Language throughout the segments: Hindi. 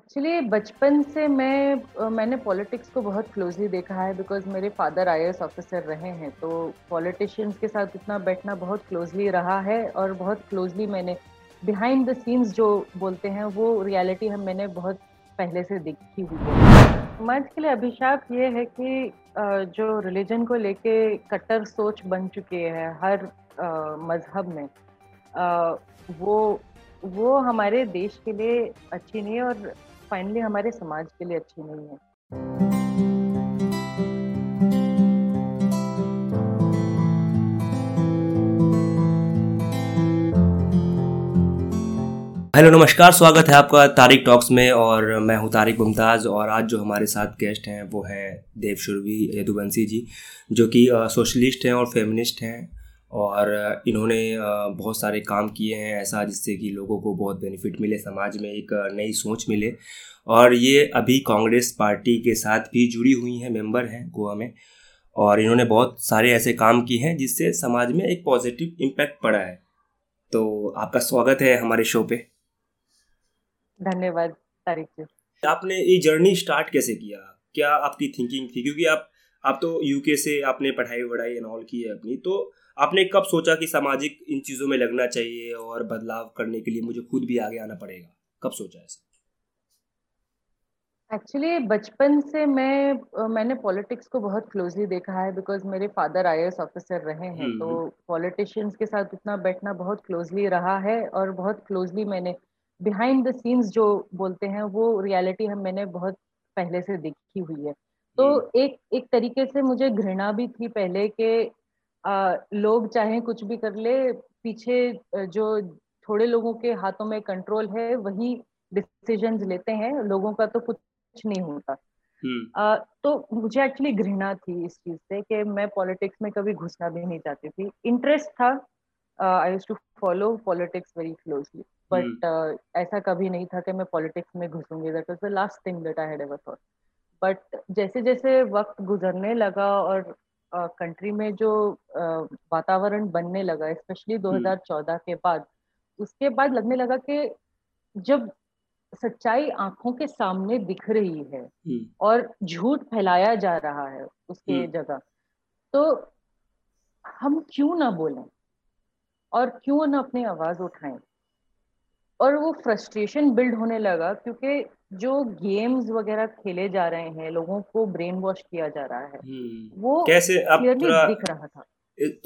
एक्चुअली बचपन से मैं मैंने पॉलिटिक्स को बहुत क्लोजली देखा है बिकॉज़ मेरे फादर आई ऑफिसर रहे हैं तो पॉलिटिशियंस के साथ इतना बैठना बहुत क्लोजली रहा है और बहुत क्लोजली मैंने बिहाइंड द सीन्स जो बोलते हैं, वो रियलिटी हम मैंने बहुत पहले से देखी हुई है। समाज के लिए अभिशाप ये है कि जो रिलीजन को लेके कट्टर सोच बन चुकी है हर मज़हब में वो वो हमारे देश के लिए अच्छी नहीं है और फाइनली हमारे समाज के लिए अच्छी नहीं है। हेलो, नमस्कार, स्वागत है आपका तारिक टॉक्स में और मैं हूँ तारिक मुमताज़ और आज जो हमारे साथ गेस्ट हैं वो हैं देव शुरवी, यदुवंशी जी, जो कि सोशलिस्ट हैं और फेमिनिस्ट हैं। और इन्होंने बहुत सारे काम किए हैं ऐसा जिससे कि लोगों को बहुत बेनिफिट मिले समाज में एक नई सोच मिले। और ये अभी कांग्रेस पार्टी के साथ भी जुड़ी हुई हैं मेंबर हैं गोवा में। और इन्होंने बहुत सारे ऐसे काम किए हैं जिससे समाज में एक पॉजिटिव इम्पैक्ट पड़ा है। तो आपका स्वागत है हमारे शो पे। धन्यवाद तारिक आपने ये जर्नी स्टार्ट कैसे किया? क्या आपकी थिंकिंग थी? क्योंकि आप आप तो यूके से आपने पढ़ाई वढ़ाई एनऑल की है अपनी तो आपने कब सोचा कि सामाजिक इन चीज़ों में लगना चाहिए और बदलाव करने के लिए मुझे खुद भी आगे आना पड़ेगा कब सोचा ऐसा एक्चुअली बचपन से मैं मैंने पॉलिटिक्स को बहुत क्लोजली देखा है बिकॉज़ मेरे फादर आई ऑफिसर रहे हैं हम्म, तो पॉलिटिशियंस हम्म। के साथ इतना बैठना बहुत क्लोजली रहा है और बहुत क्लोजली मैंने बिहाइंड द सीन्स जो बोलते हैं वो रियलिटी हम मैंने बहुत पहले से देखी हुई है तो। एक एक तरीके से मुझे घृणा भी थी पहले के आ, लोग चाहे कुछ भी कर ले पीछे जो थोड़े लोगों के हाथों में कंट्रोल है वही डिसीजंस लेते हैं। लोगों का तो कुछ नहीं होता। आ, तो मुझे एक्चुअली घृणा थी इस चीज़ से कि मैं पॉलिटिक्स में कभी घुसना भी नहीं चाहती थी। इंटरेस्ट था। I use to follow politics very closely but ऐसा कभी नहीं था कि मैं पॉलिटिक्स में घुसूँगी। That was the last thing that I had ever thought but जैसे जैसे वक्त गुजरने लगा और कंट्री में जो वातावरण बनने लगा स्पेशली 2014 के बाद उसके बाद लगने लगा कि जब सच्चाई आँखों के सामने दिख रही है हम्म। और झूठ फैलाया जा रहा है उसके हम्म। जगह तो हम क्यों ना बोलें और क्यों ना अपनी आवाज़ उठाएँ और वो फ्रस्ट्रेशन बिल्ड होने लगा क्योंकि जो गेम्स वगैरह खेले जा रहे हैं लोगों को ब्रेन वॉश किया जा रहा है हम्म। वो कैसे? अब दिख रहा था।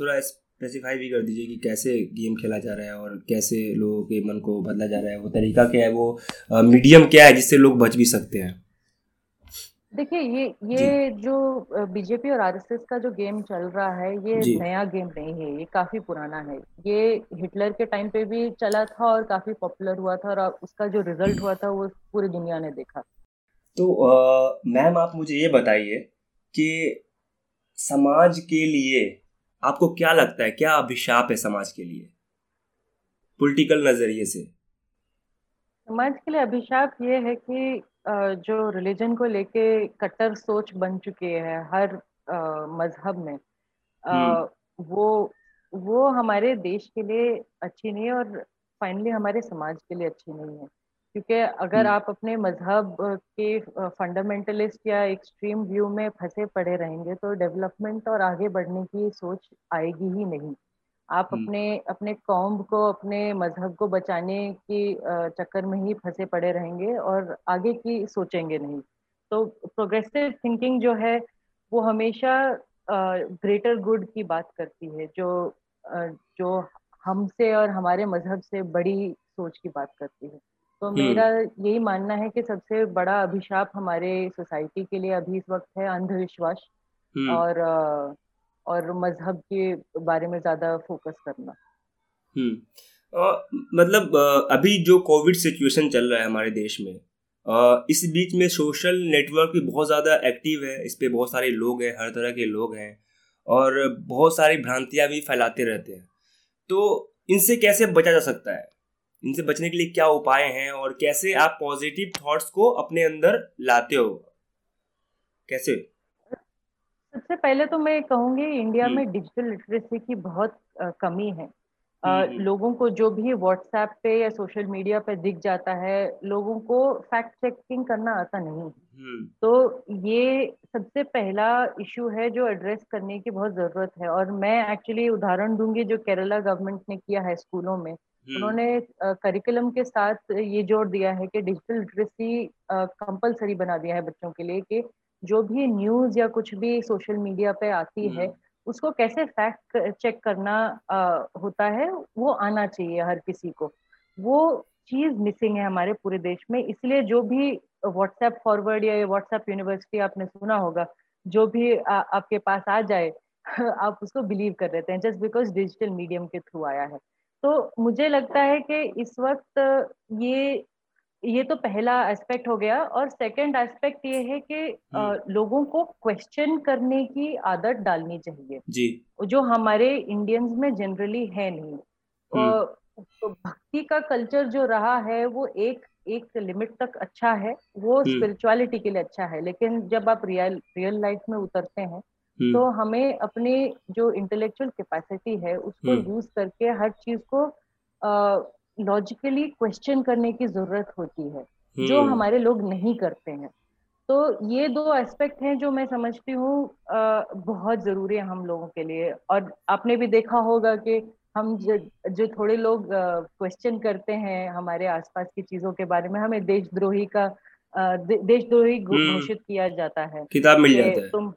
थोड़ा स्पेसिफाई भी कर दीजिए कि कैसे गेम खेला जा रहा है और कैसे लोगों के मन को बदला जा रहा है वो तरीका क्या है वो मीडियम क्या है जिससे लोग बच भी सकते हैं? देखिए ये ये जो। बीजेपी और आरएसएस का जो गेम चल रहा है ये नया गेम नहीं है ये काफ़ी पुराना है। ये हिटलर के टाइम पे भी चला था और काफ़ी पॉपुलर हुआ था और उसका जो रिज़ल्ट हुआ था वो पूरी दुनिया ने देखा। तो मैम आप मुझे ये बताइए कि समाज के लिए आपको क्या लगता है क्या अभिशाप है समाज के लिए? पॉलिटिकल नज़रिए से। समाज के लिए अभिशाप ये है कि जो रिलीजन को लेके कट्टर सोच बन चुकी है हर मज़हब में हम्म। वो वो हमारे देश के लिए अच्छी नहीं है और फाइनली हमारे समाज के लिए अच्छी नहीं है क्योंकि अगर हम्म। आप अपने मज़हब के फंडामेंटलिस्ट या एक्सट्रीम व्यू में फंसे पड़े रहेंगे तो डेवलपमेंट और आगे बढ़ने की सोच आएगी ही नहीं आप। अपने अपने कौम को अपने मज़हब को बचाने की चक्कर में ही फंसे पड़े रहेंगे और आगे की सोचेंगे नहीं तो प्रोग्रेसिव थिंकिंग जो है वो हमेशा ग्रेटर गुड की बात करती है जो जो हमसे और हमारे मज़हब से बड़ी सोच की बात करती है तो। मेरा यही मानना है कि सबसे बड़ा अभिशाप हमारे सोसाइटी के लिए अभी इस वक्त है अंधविश्वास। और और मज़हब के बारे में ज़्यादा फोकस करना। हम्म। मतलब अभी जो कोविड सिचुएशन चल रहा है हमारे देश में आ, इस बीच में सोशल नेटवर्क भी बहुत ज़्यादा एक्टिव है इस पे बहुत सारे लोग हैं हर तरह के लोग हैं और बहुत सारी भ्रांतियाँ भी फैलाते रहते हैं। तो इनसे कैसे बचा जा सकता है? इनसे बचने के लिए क्या उपाय हैं और कैसे आप पॉजिटिव थॉट्स को अपने अंदर लाते हो? कैसे? सबसे पहले तो मैं कहूँगी इंडिया हम्म। में डिजिटल लिटरेसी की बहुत कमी है। हम्म, लोगों को जो भी व्हाट्सएप पे या सोशल मीडिया पे दिख जाता है लोगों को फैक्ट चेकिंग करना आता नहीं तो ये सबसे पहला इशू है जो एड्रेस करने की बहुत ज़रूरत है। और मैं एक्चुअली उदाहरण दूँगी जो केरला गवर्नमेंट ने किया है स्कूलों में। उन्होंने करिकुलम के साथ ये जोड़ दिया है कि डिजिटल लिटरेसी कंपलसरी बना दिया है बच्चों के लिए कि जो भी न्यूज़ या कुछ भी सोशल मीडिया पे आती है उसको कैसे फैक्ट चेक करना आ, होता है वो आना चाहिए हर किसी को। वो चीज़ मिसिंग है हमारे पूरे देश में इसलिए जो भी व्हाट्सएप फॉरवर्ड या व्हाट्सएप यूनिवर्सिटी आपने सुना होगा जो भी आ, आपके पास आ जाए आप उसको बिलीव कर रहे हैं जस्ट बिकॉज़ डिजिटल मीडियम के थ्रू आया है। तो मुझे लगता है कि इस वक्त ये ये तो पहला एस्पेक्ट हो गया और सेकंड एस्पेक्ट ये है कि हम्म। लोगों को क्वेश्चन करने की आदत डालनी चाहिए। जी। जो हमारे इंडियंस में जनरली है नहीं। हम्म। तो भक्ति का कल्चर जो रहा है वो एक एक लिमिट तक अच्छा है। वो स्पिरिचुअलिटी हम्म। के लिए अच्छा है। लेकिन जब आप रियल रियल लाइफ में उतरते हैं तो हमें अपने जो इंटेलेक्चुअल कैपेसिटी है उसको यूज़ करके हर चीज़ को लॉजिकली क्वेश्चन करने की ज़रूरत होती है जो हम्म। हमारे लोग नहीं करते हैं तो ये दो एस्पेक्ट हैं जो मैं समझती हूँ बहुत ज़रूरी है हम लोगों के लिए और आपने भी देखा होगा कि हम ज, जो थोड़े लोग क्वेश्चन करते हैं हमारे आसपास की चीज़ों के बारे में हमें देशद्रोही का दे, देशद्रोही हम्म। घोषित किया जाता है किताब मिल जाता है तुम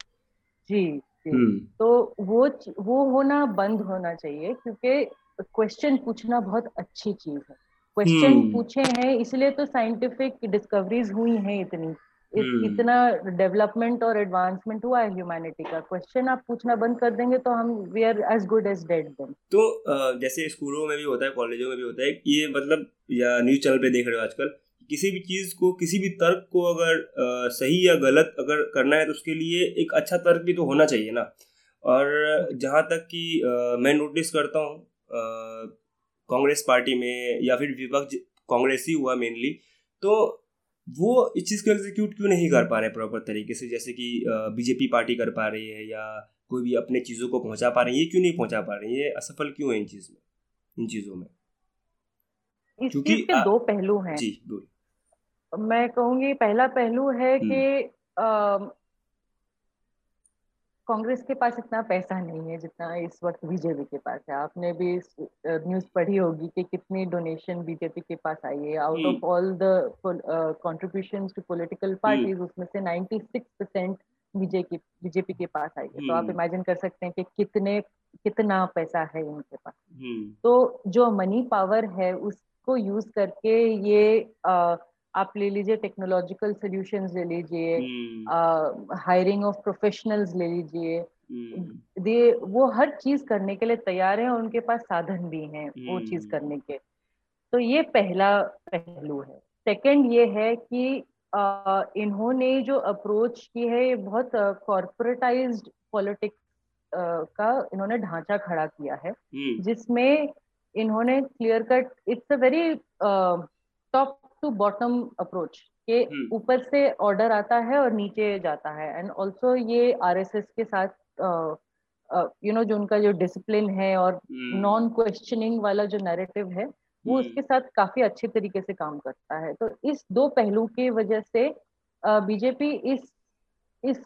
जी, जी हम्म। तो वो वो होना बंद होना चाहिए क्योंकि क्वेश्चन पूछना बहुत अच्छी चीज़ है। Question hmm. पूछे हैं इसलिए तो साइंटिफिक डिस्कवरीज हुई हैं इतनी। इत, hmm. इतना डेवलपमेंट और एडवांसमेंट हुआ है ह्यूमैनिटी का। क्वेश्चन आप पूछना बंद कर देंगे तो हम we are as good as dead then तो जैसे स्कूलों में भी होता है कॉलेजों में भी होता है ये मतलब या न्यूज़ चैनल पे देख रहे हो आजकल किसी भी चीज़ को किसी भी तर्क को अगर आ, सही या गलत अगर करना है तो उसके लिए एक अच्छा तर्क भी तो होना चाहिए ना। और जहाँ तक कि मैं नोटिस करता हूँ कांग्रेस पार्टी में या फिर विपक्ष कांग्रेस ही हुआ मेनली तो वो इस चीज़ को एग्जीक्यूट क्यों नहीं कर पा रहे प्रॉपर तरीके से? जैसे कि बीजेपी पार्टी कर पा रही है या कोई भी अपने चीज़ों को पहुँचा पा रही है ये क्यों नहीं पहुँचा पा रही है? ये असफल क्यों है इन चीज़ में? इन चीज़ों में? इस क्योंकि के दो पहलू हैं। जी मैं कहूँगी पहला पहलू है हम्म। कि कांग्रेस के पास इतना पैसा नहीं है जितना इस वक्त बीजेपी के पास है। आपने भी न्यूज़ पढ़ी होगी कि कितनी डोनेशन बीजेपी के पास आई है। Out of all the contribution to political parties उसमें से 96 परसेंट बीजेपी बीजेपी के पास आई है। तो आप इमेजिन हम्म। कर सकते हैं कि कितने कितना पैसा है इनके पास। हम्म। तो जो मनी पावर है उसको यूज़ करके ये uh, आप ले लीजिए टेक्नोलॉजिकल सोल्यूशन ले लीजिए हायरिंग ऑफ़ प्रोफेशनल्स ले लीजिए हम्म। दे वो हर चीज़ करने के लिए तैयार हैं और उनके पास साधन भी हैं वो चीज़ हम्म। करने के तो ये पहला पहलू है सेकंड ये है कि आ, इन्होंने जो अप्रोच की है ये बहुत कॉरपोरेटाइज्ड पॉलिटिक्स का इन्होंने ढांचा खड़ा किया है हम्म। जिसमें इन्होंने clear cut it's a very top to bottom approach के। ऊपर से ऑर्डर आता है और नीचे जाता है एंड ऑल्सो ये आरएसएस के साथ यू नो जो उनका जो डिसिप्लिन है और नॉन हम्म। क्वेश्चनिंग वाला जो नैरेटिव है वो हम्म। उसके साथ काफ़ी अच्छे तरीके से काम करता है तो इस दो पहलू की वजह से बीजेपी इस इस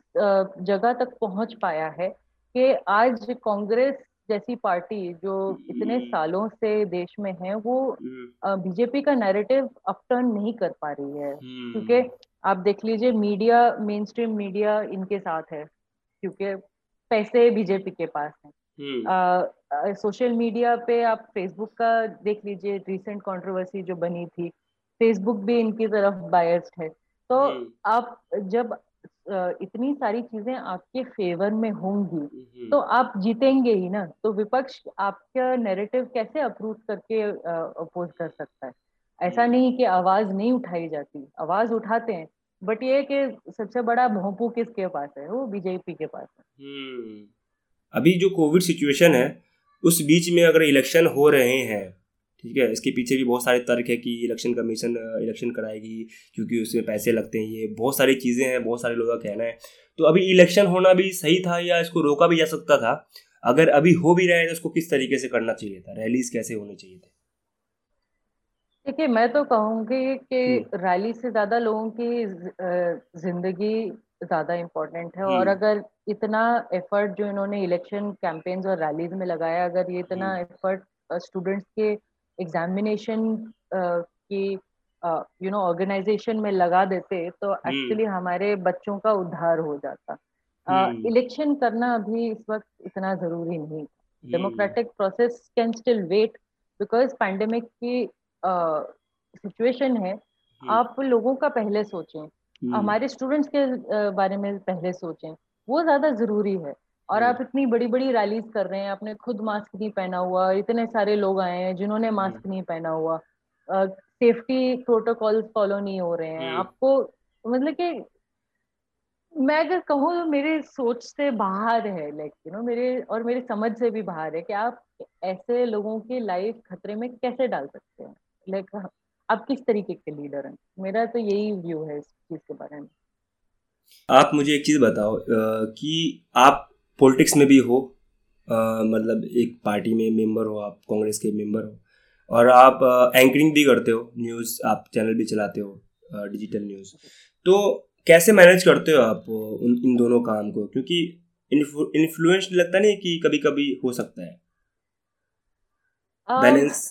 जगह तक पहुँच पाया है कि आज कांग्रेस जैसी पार्टी जो इतने हम्म। सालों से देश में है वो बीजेपी हम्म। का नैरेटिव अपटर्न नहीं कर पा रही है क्योंकि हम्म। आप देख लीजिए मीडिया मेन स्ट्रीम मीडिया इनके साथ है क्योंकि पैसे बीजेपी के पास है सोशल मीडिया पे आप फेसबुक का देख लीजिए रिसेंट कंट्रोवर्सी जो बनी थी फेसबुक भी इनकी तरफ़ बायस्ड है तो आप जब इतनी सारी चीज़ें आपके फेवर में होंगी। तो आप जीतेंगे ही ना। तो विपक्ष आपका नैरेटिव कैसे अप्रूव करके अपोज कर सकता है? ऐसा नहीं कि आवाज़ नहीं उठाई जाती। आवाज़ उठाते हैं बट ये कि सबसे बड़ा भोंपू किसके पास है? वो बीजेपी के पास है। हम्म। अभी जो कोविड सिचुएशन है उस बीच में अगर इलेक्शन हो रहे हैं ठीक है? इसके पीछे भी बहुत सारे तर्क है कि इलेक्शन कमीशन इलेक्शन कराएगी क्योंकि उसमें पैसे लगते हैं ये। बहुत सारी चीज़ें हैं बहुत सारे लोगों का कहना है। तो अभी इलेक्शन होना भी सही था या इसको रोका भी जा सकता था? अगर अभी हो भी रहा है तो उसको किस तरीके से करना चाहिए था? रैलीज कैसे होनी चाहिए थे? देखिए मैं तो कहूँगी कि रैली से ज़्यादा लोगों की ज़िंदगी ज़्यादा इम्पोर्टेंट है। और अगर इतना एफर्ट जो इन्होंने इलेक्शन कैंपेन्स और रैलीज में लगाया अगर ये इतना एफर्ट स्टूडेंट्स के एग्जामिनेशन की यू नो ऑर्गेनाइजेशन में लगा देते तो एक्चुअली हमारे बच्चों का उद्धार हो जाता। इलेक्शन uh, करना अभी इस वक्त इतना ज़रूरी नहीं। Democratic process can still wait because pandemic की सिचुएशन uh, है। आप लोगों का पहले सोचें। हमारे स्टूडेंट्स के बारे में पहले सोचें। वो ज़्यादा ज़रूरी है। और आप इतनी बड़ी बड़ी रैलीज कर रहे हैं आपने खुद मास्क नहीं पहना हुआ इतने सारे लोग आए हैं जिन्होंने मास्क नहीं पहना हुआ। सेफ्टी प्रोटोकॉल फॉलो नहीं हो रहे हैं। आपको मतलब कि मैं अगर कहूँ तो मेरे सोच से बाहर है लाइक यू नो मेरे और मेरी समझ से भी बाहर है कि आप ऐसे लोगों की लाइफ खतरे में कैसे डाल सकते हैं? लाइक आप किस तरीके के लीडर हैं? मेरा तो यही व्यू है इस चीज़ के बारे में। आप मुझे एक चीज़ बताओ कि आप पॉलिटिक्स में भी हो मतलब एक पार्टी में मेंबर हो आप कांग्रेस के मेंबर हो और आप एंकरिंग भी करते हो न्यूज़ आप चैनल भी चलाते हो डिजिटल न्यूज़ तो कैसे मैनेज करते हो आप उन इन दोनों काम को? क्योंकि इन्फ्लुएंस लगता नहीं कि कभी कभी हो सकता है। Balance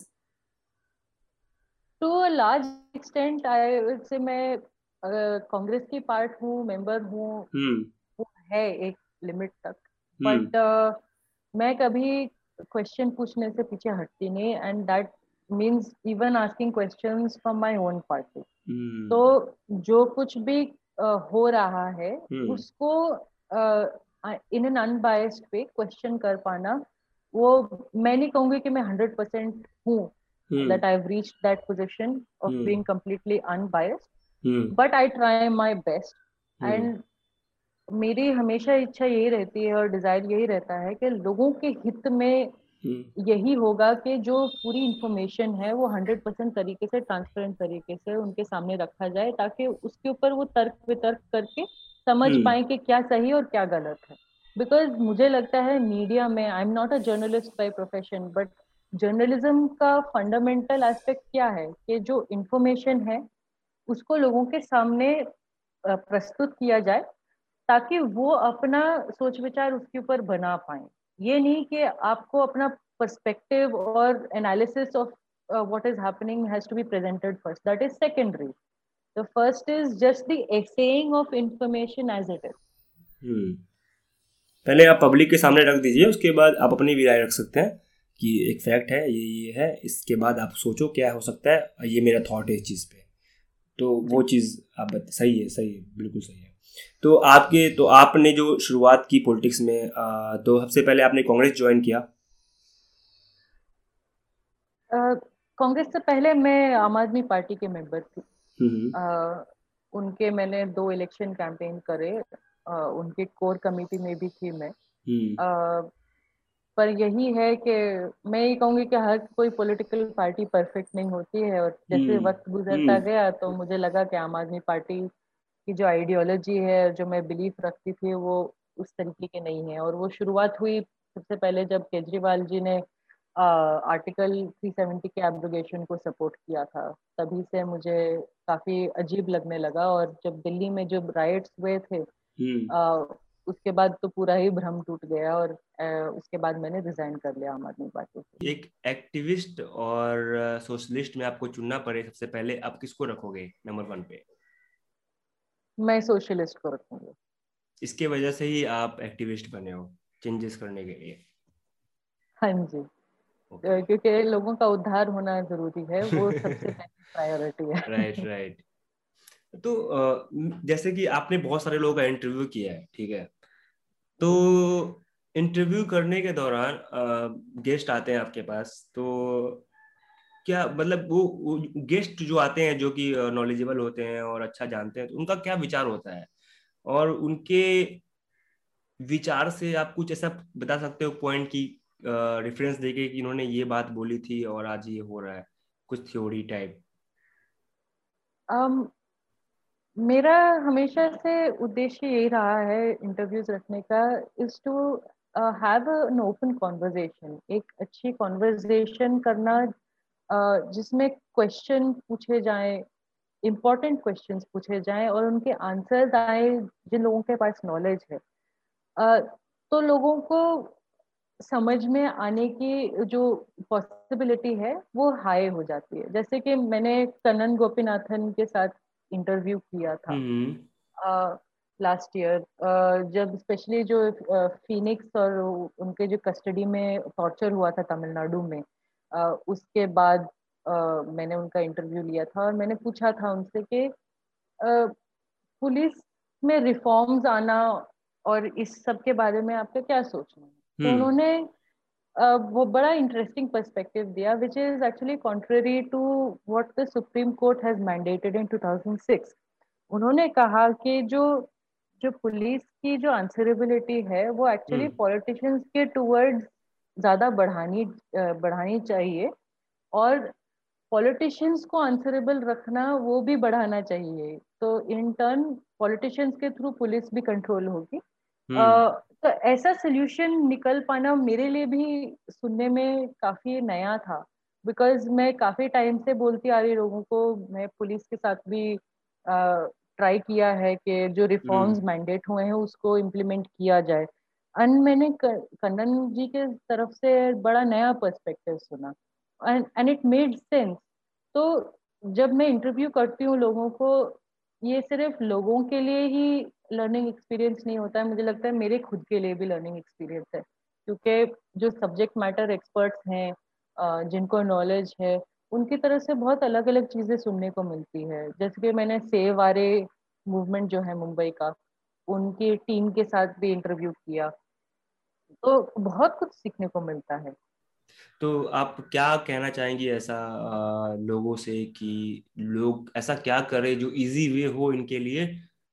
to a large extent I would say मैं कांग्रेस की पार्ट हूँ मेंबर हूँ। हम्म। वो है एक लिमिट तक। बट uh, मैं कभी क्वेश्चन पूछने से पीछे हटती नहीं and that means even asking question from my own party तो जो कुछ भी uh, हो रहा है hmm. उसको इन एन अनबायस्ड पे क्वेश्चन कर पाना वो मैं नहीं कहूँगी कि मैं हंड्रेड परसेंट हूँ that I reach that position of being completely unbiased but I try my best and मेरी हमेशा इच्छा यही रहती है और डिज़ायर यही रहता है कि लोगों के हित में हम्म। यही होगा कि जो पूरी इंफॉर्मेशन है वो हंड्रेड परसेंट तरीके से ट्रांसपेरेंट तरीके से उनके सामने रखा जाए ताकि उसके ऊपर वो तर्क वितर्क करके समझ हम्म। पाए कि क्या सही और क्या गलत है बिकॉज़ मुझे लगता है मीडिया में I am not a journalist by profession but journalism का फंडामेंटल एस्पेक्ट क्या है कि जो इंफॉर्मेशन है उसको लोगों के सामने प्रस्तुत किया जाए ताकि वो अपना सोच विचार उसके ऊपर बना पाए। ये नहीं कि आपको अपना पर्सपेक्टिव और analysis of what is happening has to be presented first that is secondary the first is just the essaying of information as it is पहले आप पब्लिक के सामने रख दीजिए, उसके बाद आप अपनी भी राय रख सकते हैं कि एक फैक्ट है, ये ये है, इसके बाद आप सोचो क्या हो सकता है, ये मेरा थॉट है इस चीज़ पे। तो वो चीज़ आप सही है सही है, बिल्कुल सही है। तो आपके तो आपने जो शुरुआत की पॉलिटिक्स में आ, तो सबसे पहले आपने कांग्रेस ज्वाइन किया? कांग्रेस से पहले मैं आम आदमी पार्टी के मेंबर थी। आ, उनके मैंने दो इलेक्शन कैंपेन करे आ, उनके कोर कमेटी में भी थी मैं। आ, पर यही है कि मैं ये कहूँगी कि हर कोई पॉलिटिकल पार्टी परफेक्ट नहीं होती है और जैसे वक्त गुजरता गया तो मुझे लगा कि आम आदमी पार्टी की जो आइडियोलॉजी है जो मैं बिलीफ रखती थी वो उस तरीके के नहीं है। और वो शुरुआत हुई सबसे पहले जब केजरीवाल जी ने आर्टिकल 370 के एब्रोगेशन को सपोर्ट किया था। तभी से मुझे काफ़ी अजीब लगने लगा और जब दिल्ली में जब राइट्स हुए थे आ, उसके बाद तो पूरा ही भ्रम टूट गया और आ, उसके बाद मैंने रिजाइन कर लिया आम आदमी पार्टी से। एक एक्टिविस्ट और सोशलिस्ट में आपको चुनना पड़े सबसे पहले। आप किसको रखोगे नंबर वन पे? मैं सोशलिस्ट को रखूँगी। इसके वजह से ही आप एक्टिविस्ट बने हो चेंजेस करने के लिए। हाँ जी। Okay. क्योंकि लोगों का उद्धार होना ज़रूरी है वो सबसे प्रायोरिटी है। राइट राइट तो जैसे कि आपने बहुत सारे लोगों का इंटरव्यू किया है ठीक है? तो इंटरव्यू करने के दौरान गेस्ट आते हैं आपके पास तो क्या मतलब वो, गेस्ट जो आते हैं जो कि नॉलेजेबल होते हैं और अच्छा जानते हैं तो उनका क्या विचार होता है? और उनके विचार से आप कुछ ऐसा बता सकते हो पॉइंट की रेफरेंस देके कि इन्होंने ये बात बोली थी और आज ये हो रहा है कुछ थ्योरी टाइप um, मेरा हमेशा से उद्देश्य यही रहा है इंटरव्यूज़ रखने का is to have an open conversation एक अच्छी कॉन्वर्जेशन करना जिसमें क्वेश्चन पूछे जाएँ इम्पोर्टेंट क्वेश्चन पूछे जाएँ और उनके आंसर्स आए जिन लोगों के पास नॉलेज है। तो लोगों को समझ में आने की जो पॉसिबिलिटी है वो हाई हो जाती है। जैसे कि मैंने कनन गोपीनाथन के साथ इंटरव्यू किया था। लास्ट ईयर uh, जब स्पेशली जो फिनिक्स uh, और उनके जो कस्टडी में टॉर्चर हुआ था तमिलनाडु में उसके बाद मैंने उनका इंटरव्यू लिया था और मैंने पूछा था उनसे कि पुलिस में रिफॉर्म्स आना और इस सब के बारे में आपका क्या सोचना है तो हम्म। उन्होंने वो बड़ा इंटरेस्टिंग पर्सपेक्टिव दिया which is actually contrary to what the Supreme Court has mandated in 2006 उन्होंने कहा कि जो जो पुलिस की जो आंसरेबिलिटी है वो एक्चुअली पॉलिटिशियंस हम्म। के टूवर्ड्स ज़्यादा बढ़ानी बढ़ानी चाहिए और पॉलिटिशियंस को आंसरेबल रखना वो भी बढ़ाना चाहिए तो इन टर्न पॉलिटिशियंस के थ्रू पुलिस भी कंट्रोल होगी हम्म। तो ऐसा सोल्यूशन निकल पाना मेरे लिए भी सुनने में काफ़ी नया था बिकॉज़ मैं काफ़ी टाइम से बोलती आ रही लोगों को मैं पुलिस के साथ भी ट्राई किया है कि जो रिफॉर्म्स हम्म। मैंडेट हुए हैं उसको इम्प्लीमेंट किया जाए एंड मैंने कन्नन जी के तरफ़ से बड़ा नया पर्सपेक्टिव सुना। एंड इट मेड सेंस तो जब मैं इंटरव्यू करती हूँ लोगों को, ये सिर्फ़ लोगों के लिए ही लर्निंग एक्सपीरियंस नहीं होता है। मुझे लगता है मेरे खुद के लिए भी लर्निंग एक्सपीरियंस है। क्योंकि जो सब्जेक्ट मैटर एक्सपर्ट्स हैं जिनको नॉलेज है, उनकी तरफ़ से बहुत अलग अलग चीज़ें सुनने को मिलती है। जैसे कि मैंने सेव वारे मूवमेंट जो है मुंबई का उनकी टीम के साथ भी इंटरव्यू किया। तो बहुत कुछ सीखने को मिलता है। तो आप क्या कहना चाहेंगी ऐसा लोगों से कि लोग ऐसा क्या करें जो इजी वे हो इनके लिए,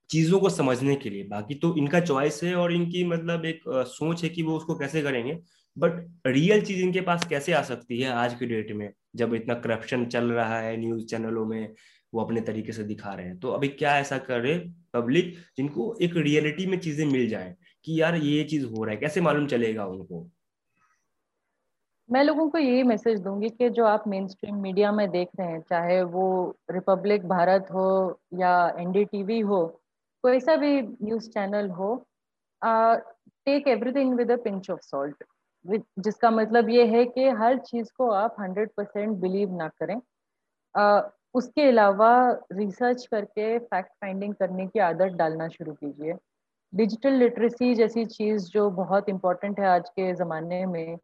चीज़ों को समझने के लिए? बाकी तो इनका चॉइस है और इनकी मतलब एक सोच है कि वो उसको कैसे करेंगे। बट रियल चीज़ इनके पास कैसे आ सकती है आज की डेट में, जब इतना करप्शन चल रहा है न्यूज़ चैनलों में, वो अपने तरीके से दिखा रहे हैं। तो अभी क्या ऐसा करे पब्लिक जिनको एक रियलिटी में चीज़ें मिल जाए कि यार ये चीज़ हो रहा है कैसे मालूम चलेगा उनको? मैं लोगों को यही मैसेज दूँगी कि जो आप मेन स्ट्रीम मीडिया में देख रहे हैं चाहे वो रिपब्लिक भारत हो या एनडीटीवी हो कोई सा भी न्यूज़ चैनल हो take everything with a pinch of salt जिसका मतलब ये है कि हर चीज़ को आप हंड्रेड परसेंट बिलीव ना करें। uh, उसके अलावा रिसर्च करके फैक्ट फाइंडिंग करने की आदत डालना शुरू कीजिए। डिजिटल लिटरेसी जैसी चीज़ जो बहुत इम्पोर्टेंट है आज के ज़माने में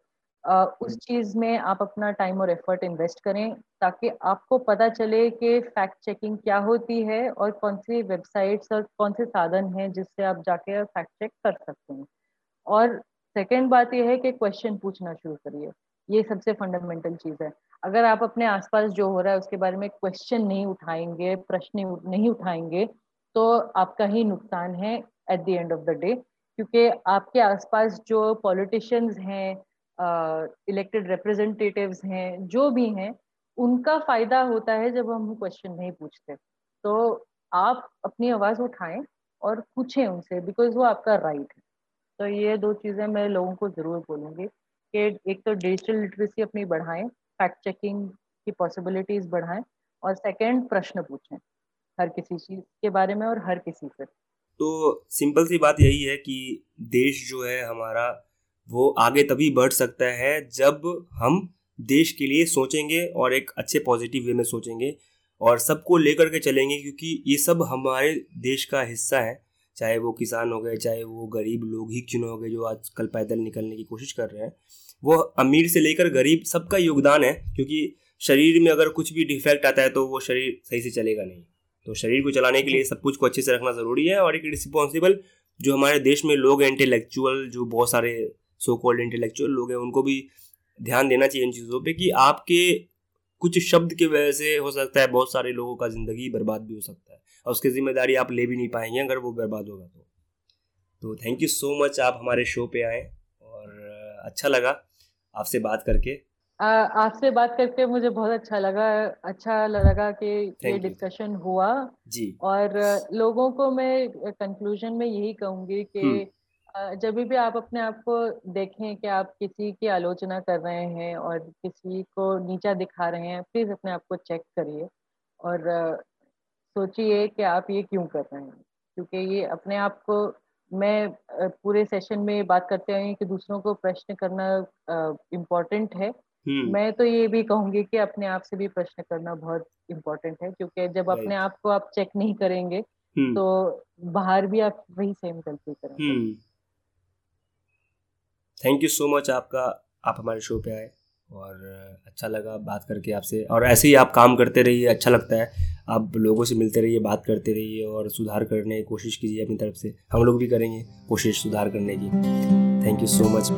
उस चीज़ में आप अपना टाइम और एफर्ट इन्वेस्ट करें ताकि आपको पता चले कि फैक्ट चेकिंग क्या होती है और कौन सी वेबसाइट्स और कौन से साधन हैं जिससे आप जाके फैक्ट चेक कर सकते हैं। और सेकेंड बात यह है कि क्वेश्चन पूछना शुरू करिए। ये सबसे फंडामेंटल चीज़ है। अगर आप अपने आसपास जो हो रहा है उसके बारे में क्वेश्चन नहीं उठाएँगे, प्रश्न नहीं उठाएँगे तो आपका ही नुकसान है at the end of the day क्योंकि आपके आसपास जो पॉलिटिशियंस हैं इलेक्टेड रिप्रेजेंटेटिव्स हैं, जो भी हैं, उनका फ़ायदा होता है जब हम क्वेश्चन नहीं पूछते। तो आप अपनी आवाज़ उठाएँ और पूछें उनसे बिकॉज़ वो आपका राइट right है। तो ये दो चीज़ें मैं लोगों को ज़रूर बोलूँगी कि एक तो डिजिटल लिटरेसी अपनी बढ़ाएँ फैक्ट चेकिंग की पॉसिबिलिटीज बढ़ाएँ और सेकंड प्रश्न पूछें हर किसी चीज़ के बारे में और हर किसी से। तो सिंपल सी बात यही है कि देश जो है हमारा, वो आगे तभी बढ़ सकता है जब हम देश के लिए सोचेंगे और एक अच्छे पॉजिटिव वे में सोचेंगे और सबको लेकर के चलेंगे क्योंकि ये सब हमारे देश का हिस्सा है। चाहे वो किसान हो गए, चाहे वो गरीब लोग ही क्यों हो गए जो आजकल पैदल निकलने की कोशिश कर रहे हैं। वो अमीर से लेकर गरीब सबका योगदान है, क्योंकि शरीर में अगर कुछ भी डिफेक्ट आता है तो वो शरीर सही से चलेगा नहीं। तो शरीर को चलाने के लिए सब कुछ को अच्छे से रखना ज़रूरी है और एक रिस्पॉन्सिबल जो हमारे देश में लोग हैं इंटेलेक्चुअल जो बहुत सारे सो कॉल्ड इंटेलेक्चुअल लोग हैं, उनको भी ध्यान देना चाहिए इन चीज़ों पे कि आपके कुछ शब्द की वजह से हो सकता है बहुत सारे लोगों का ज़िंदगी बर्बाद भी हो सकता है और उसकी ज़िम्मेदारी आप ले भी नहीं पाएँगे अगर वो बर्बाद होगा तो। तो थैंक यू सो मच आप हमारे शो पे आए और अच्छा लगा। आपसे बात करके। आपसे बात करके मुझे बहुत अच्छा लगा अच्छा लगा कि ये डिस्कशन हुआ। जी। और लोगों को मैं कंक्लूजन में यही कहूँगी कि हम्म। जब भी आप अपने आप को देखें कि आप किसी की आलोचना कर रहे हैं और किसी को नीचा दिखा रहे हैं प्लीज़ अपने आप को चेक करिए और सोचिए कि आप ये क्यों कर रहे हैं। क्योंकि ये अपने आप को मैं पूरे सेशन में बात करते हैं कि दूसरों को प्रश्न करना इम्पोर्टेंट है। हम्म। मैं तो ये भी कहूँगी कि अपने आप से भी प्रश्न करना बहुत इम्पोर्टेंट है क्योंकि जब अपने आप को आप चेक नहीं करेंगे हम्म। तो बाहर भी आप वही सेम गलती करेंगे। थैंक यू सो मच आपका आप हमारे शो पे आए। और अच्छा लगा बात करके आपसे। और ऐसे ही आप काम करते रहिए अच्छा लगता है। आप लोगों से मिलते रहिए, बात करते रहिए और सुधार करने की कोशिश कीजिए अपनी तरफ़ से। हम लोग भी करेंगे कोशिश सुधार करने की। Thank you so much